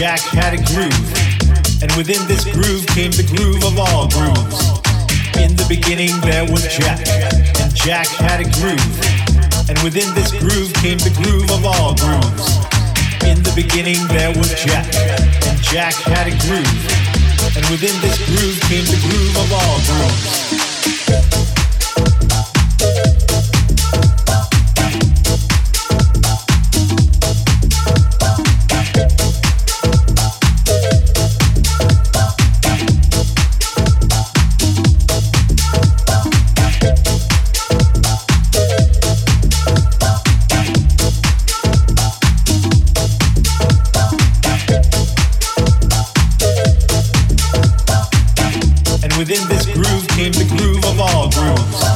Jack had a groove. And within this groove came the groove of all grooves. In the beginning there was Jack, and Jack had a groove. And within this groove came the groove of all grooves. In the beginning there was Jack, and Jack had a groove. And within this groove came the groove of all grooves. Came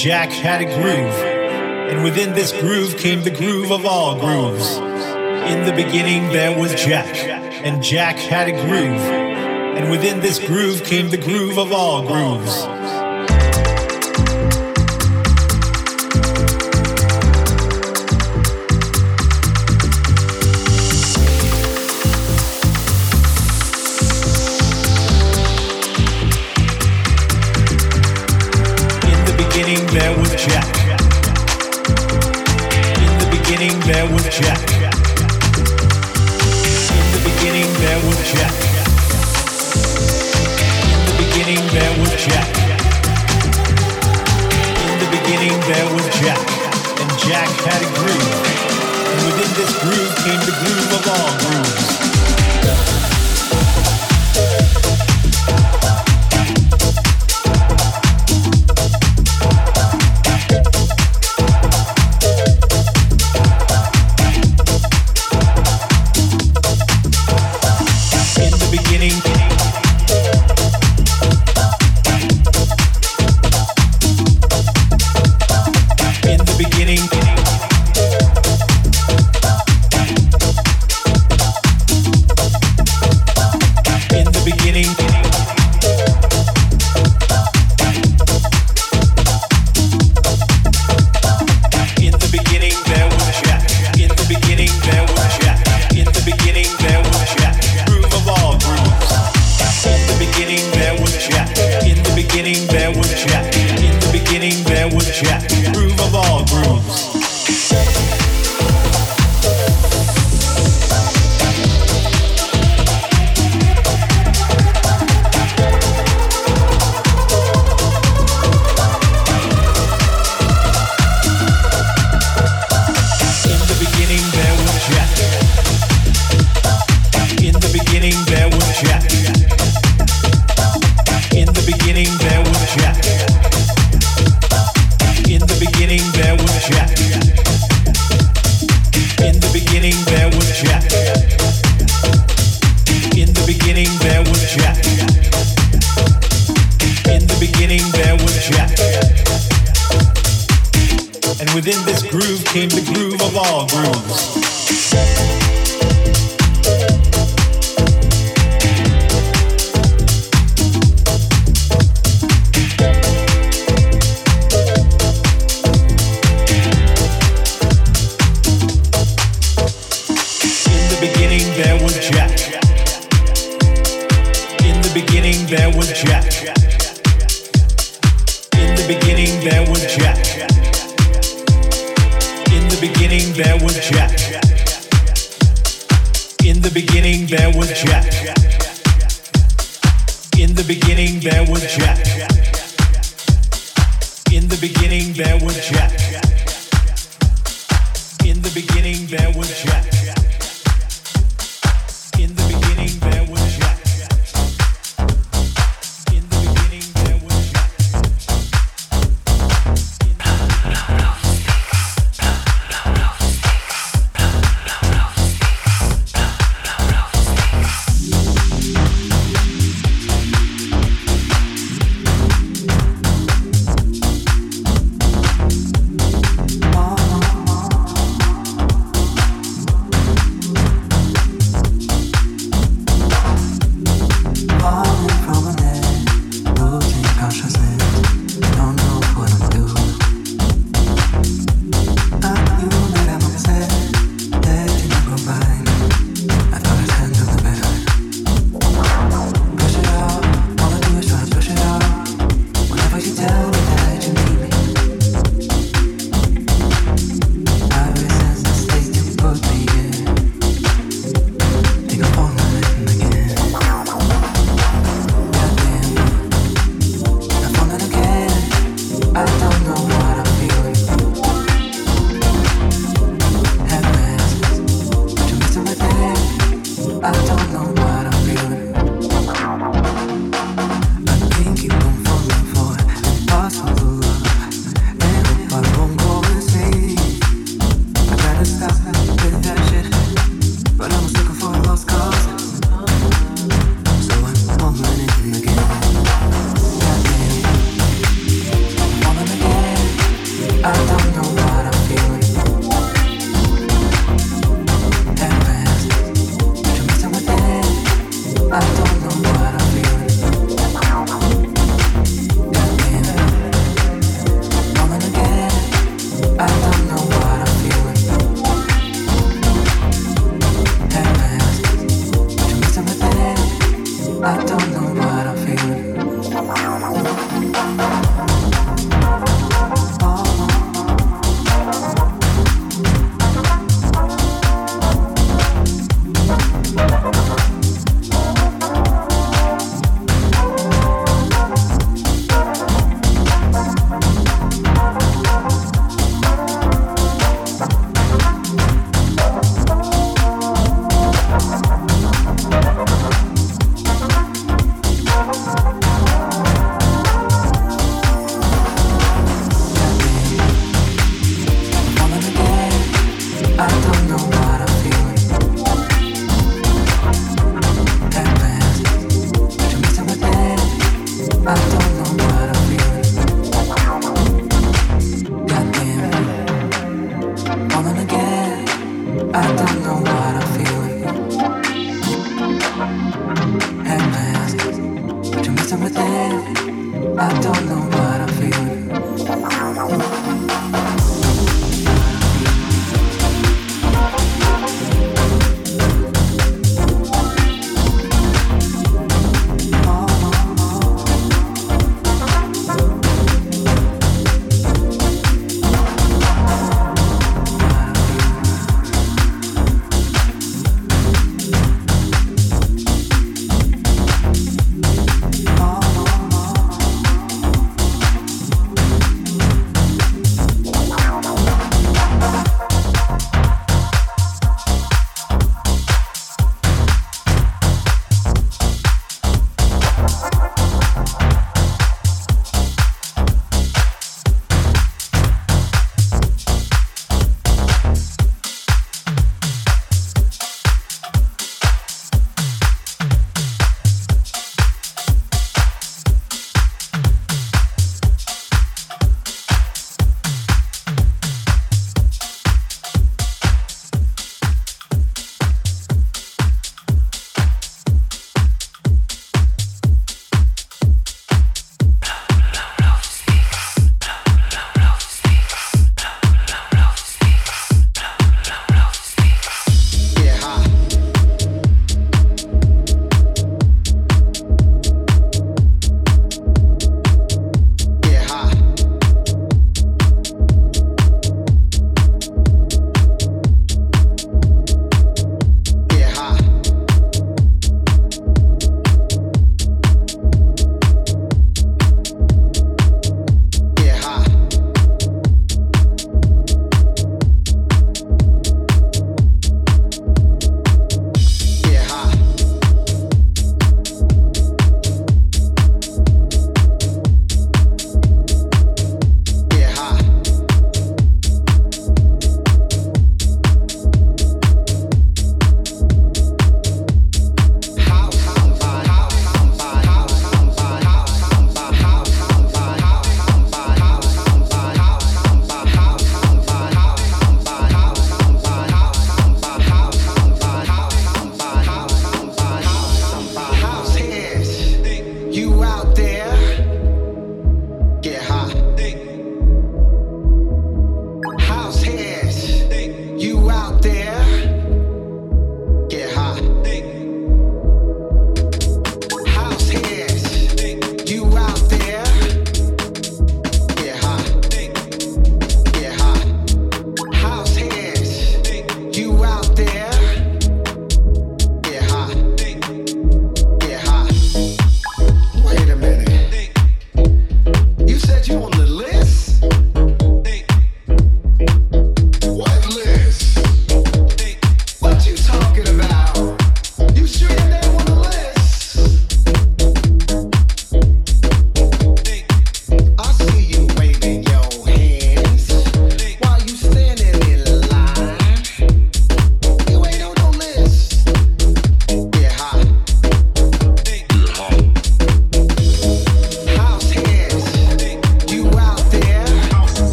Jack had a groove. And within this groove came the groove of all grooves. In the beginning there was Jack, and Jack had a groove. And within this groove came the groove of all grooves.